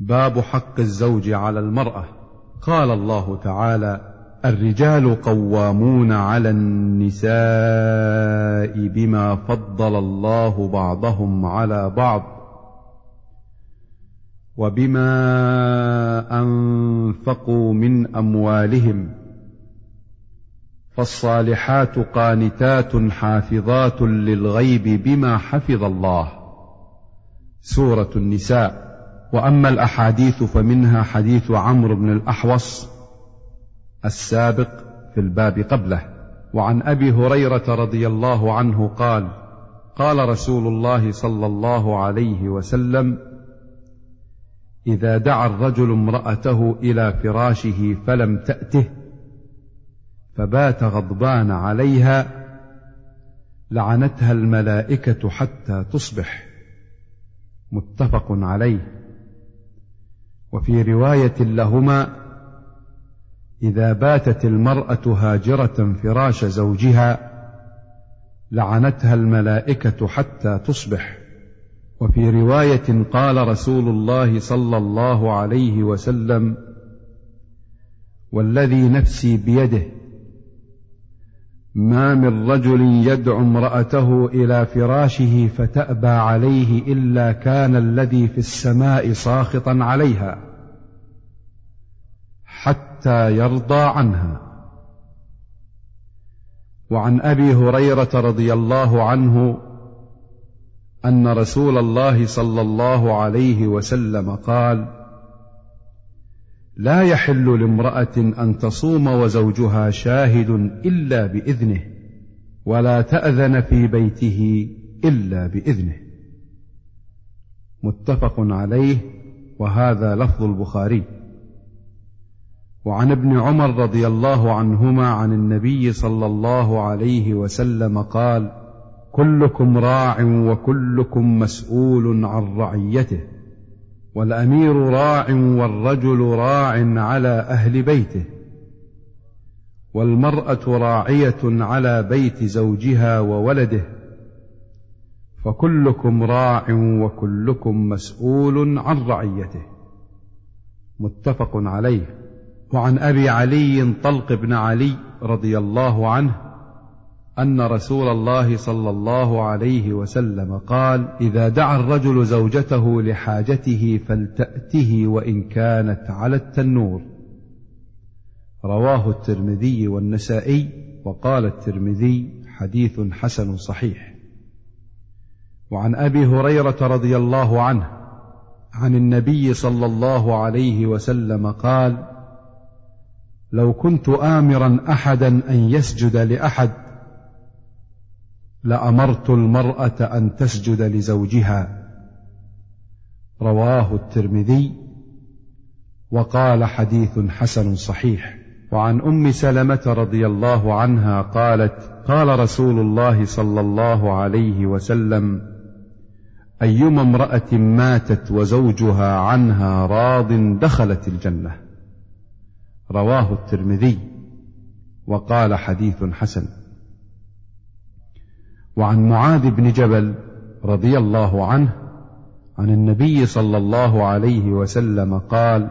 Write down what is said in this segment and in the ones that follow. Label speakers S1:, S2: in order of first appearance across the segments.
S1: باب حق الزوج على المرأة. قال الله تعالى الرجال قوامون على النساء بما فضل الله بعضهم على بعض وبما أنفقوا من أموالهم. فالصالحات قانتات حافظات للغيب بما حفظ الله. سورة النساء. وأما الأحاديث فمنها حديث عمرو بن الأحوص السابق في الباب قبله. وعن أبي هريرة رضي الله عنه قال قال رسول الله صلى الله عليه وسلم إذا دعا الرجل امرأته إلى فراشه فلم تأته فبات غضبان عليها لعنتها الملائكة حتى تصبح. متفق عليه. وفي رواية لهما إذا باتت المرأة هاجرة فراش زوجها لعنتها الملائكة حتى تصبح. وفي رواية قال رسول الله صلى الله عليه وسلم والذي نفسي بيده ما من رجل يدعو امرأته إلى فراشه فتأبى عليه إلا كان الذي في السماء ساخطا عليها حتى يرضى عنها. وعن أبي هريرة رضي الله عنه أن رسول الله صلى الله عليه وسلم قال لا يحل لامرأة أن تصوم وزوجها شاهد إلا بإذنه ولا تأذن في بيته إلا بإذنه. متفق عليه وهذا لفظ البخاري. وعن ابن عمر رضي الله عنهما عن النبي صلى الله عليه وسلم قال كلكم راع وكلكم مسؤول عن رعيته. والأمير راع والرجل راع على أهل بيته والمرأة راعية على بيت زوجها وولده فكلكم راع وكلكم مسؤول عن رعيته. متفق عليه. وعن أبي علي طلق بن علي رضي الله عنه أن رسول الله صلى الله عليه وسلم قال إذا دعا الرجل زوجته لحاجته فلتأته وإن كانت على التنور. رواه الترمذي والنسائي وقال الترمذي حديث حسن صحيح. وعن أبي هريرة رضي الله عنه عن النبي صلى الله عليه وسلم قال لو كنت امرا احدا أن يسجد لأحد لأمرت المرأة أن تسجد لزوجها. رواه الترمذي وقال حديث حسن صحيح. وعن أم سلمة رضي الله عنها قالت قال رسول الله صلى الله عليه وسلم أيما امرأة ماتت وزوجها عنها راض دخلت الجنة. رواه الترمذي وقال حديث حسن. وعن معاذ بن جبل رضي الله عنه عن النبي صلى الله عليه وسلم قال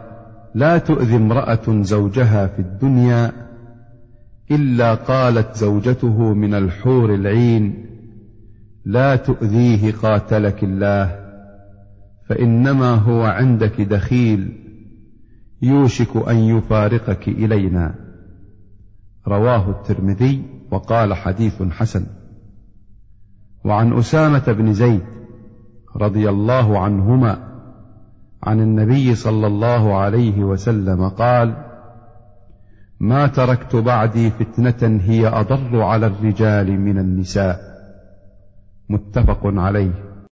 S1: لا تؤذي امرأة زوجها في الدنيا إلا قالت زوجته من الحور العين لا تؤذيه قاتلك الله فإنما هو عندك دخيل يوشك أن يفارقك إلينا رواه الترمذي وقال حديث حسن. وعن أسامة بن زيد رضي الله عنهما عن النبي صلى الله عليه وسلم قال ما تركت بعدي فتنة هي أضر على الرجال من النساء. متفق عليه.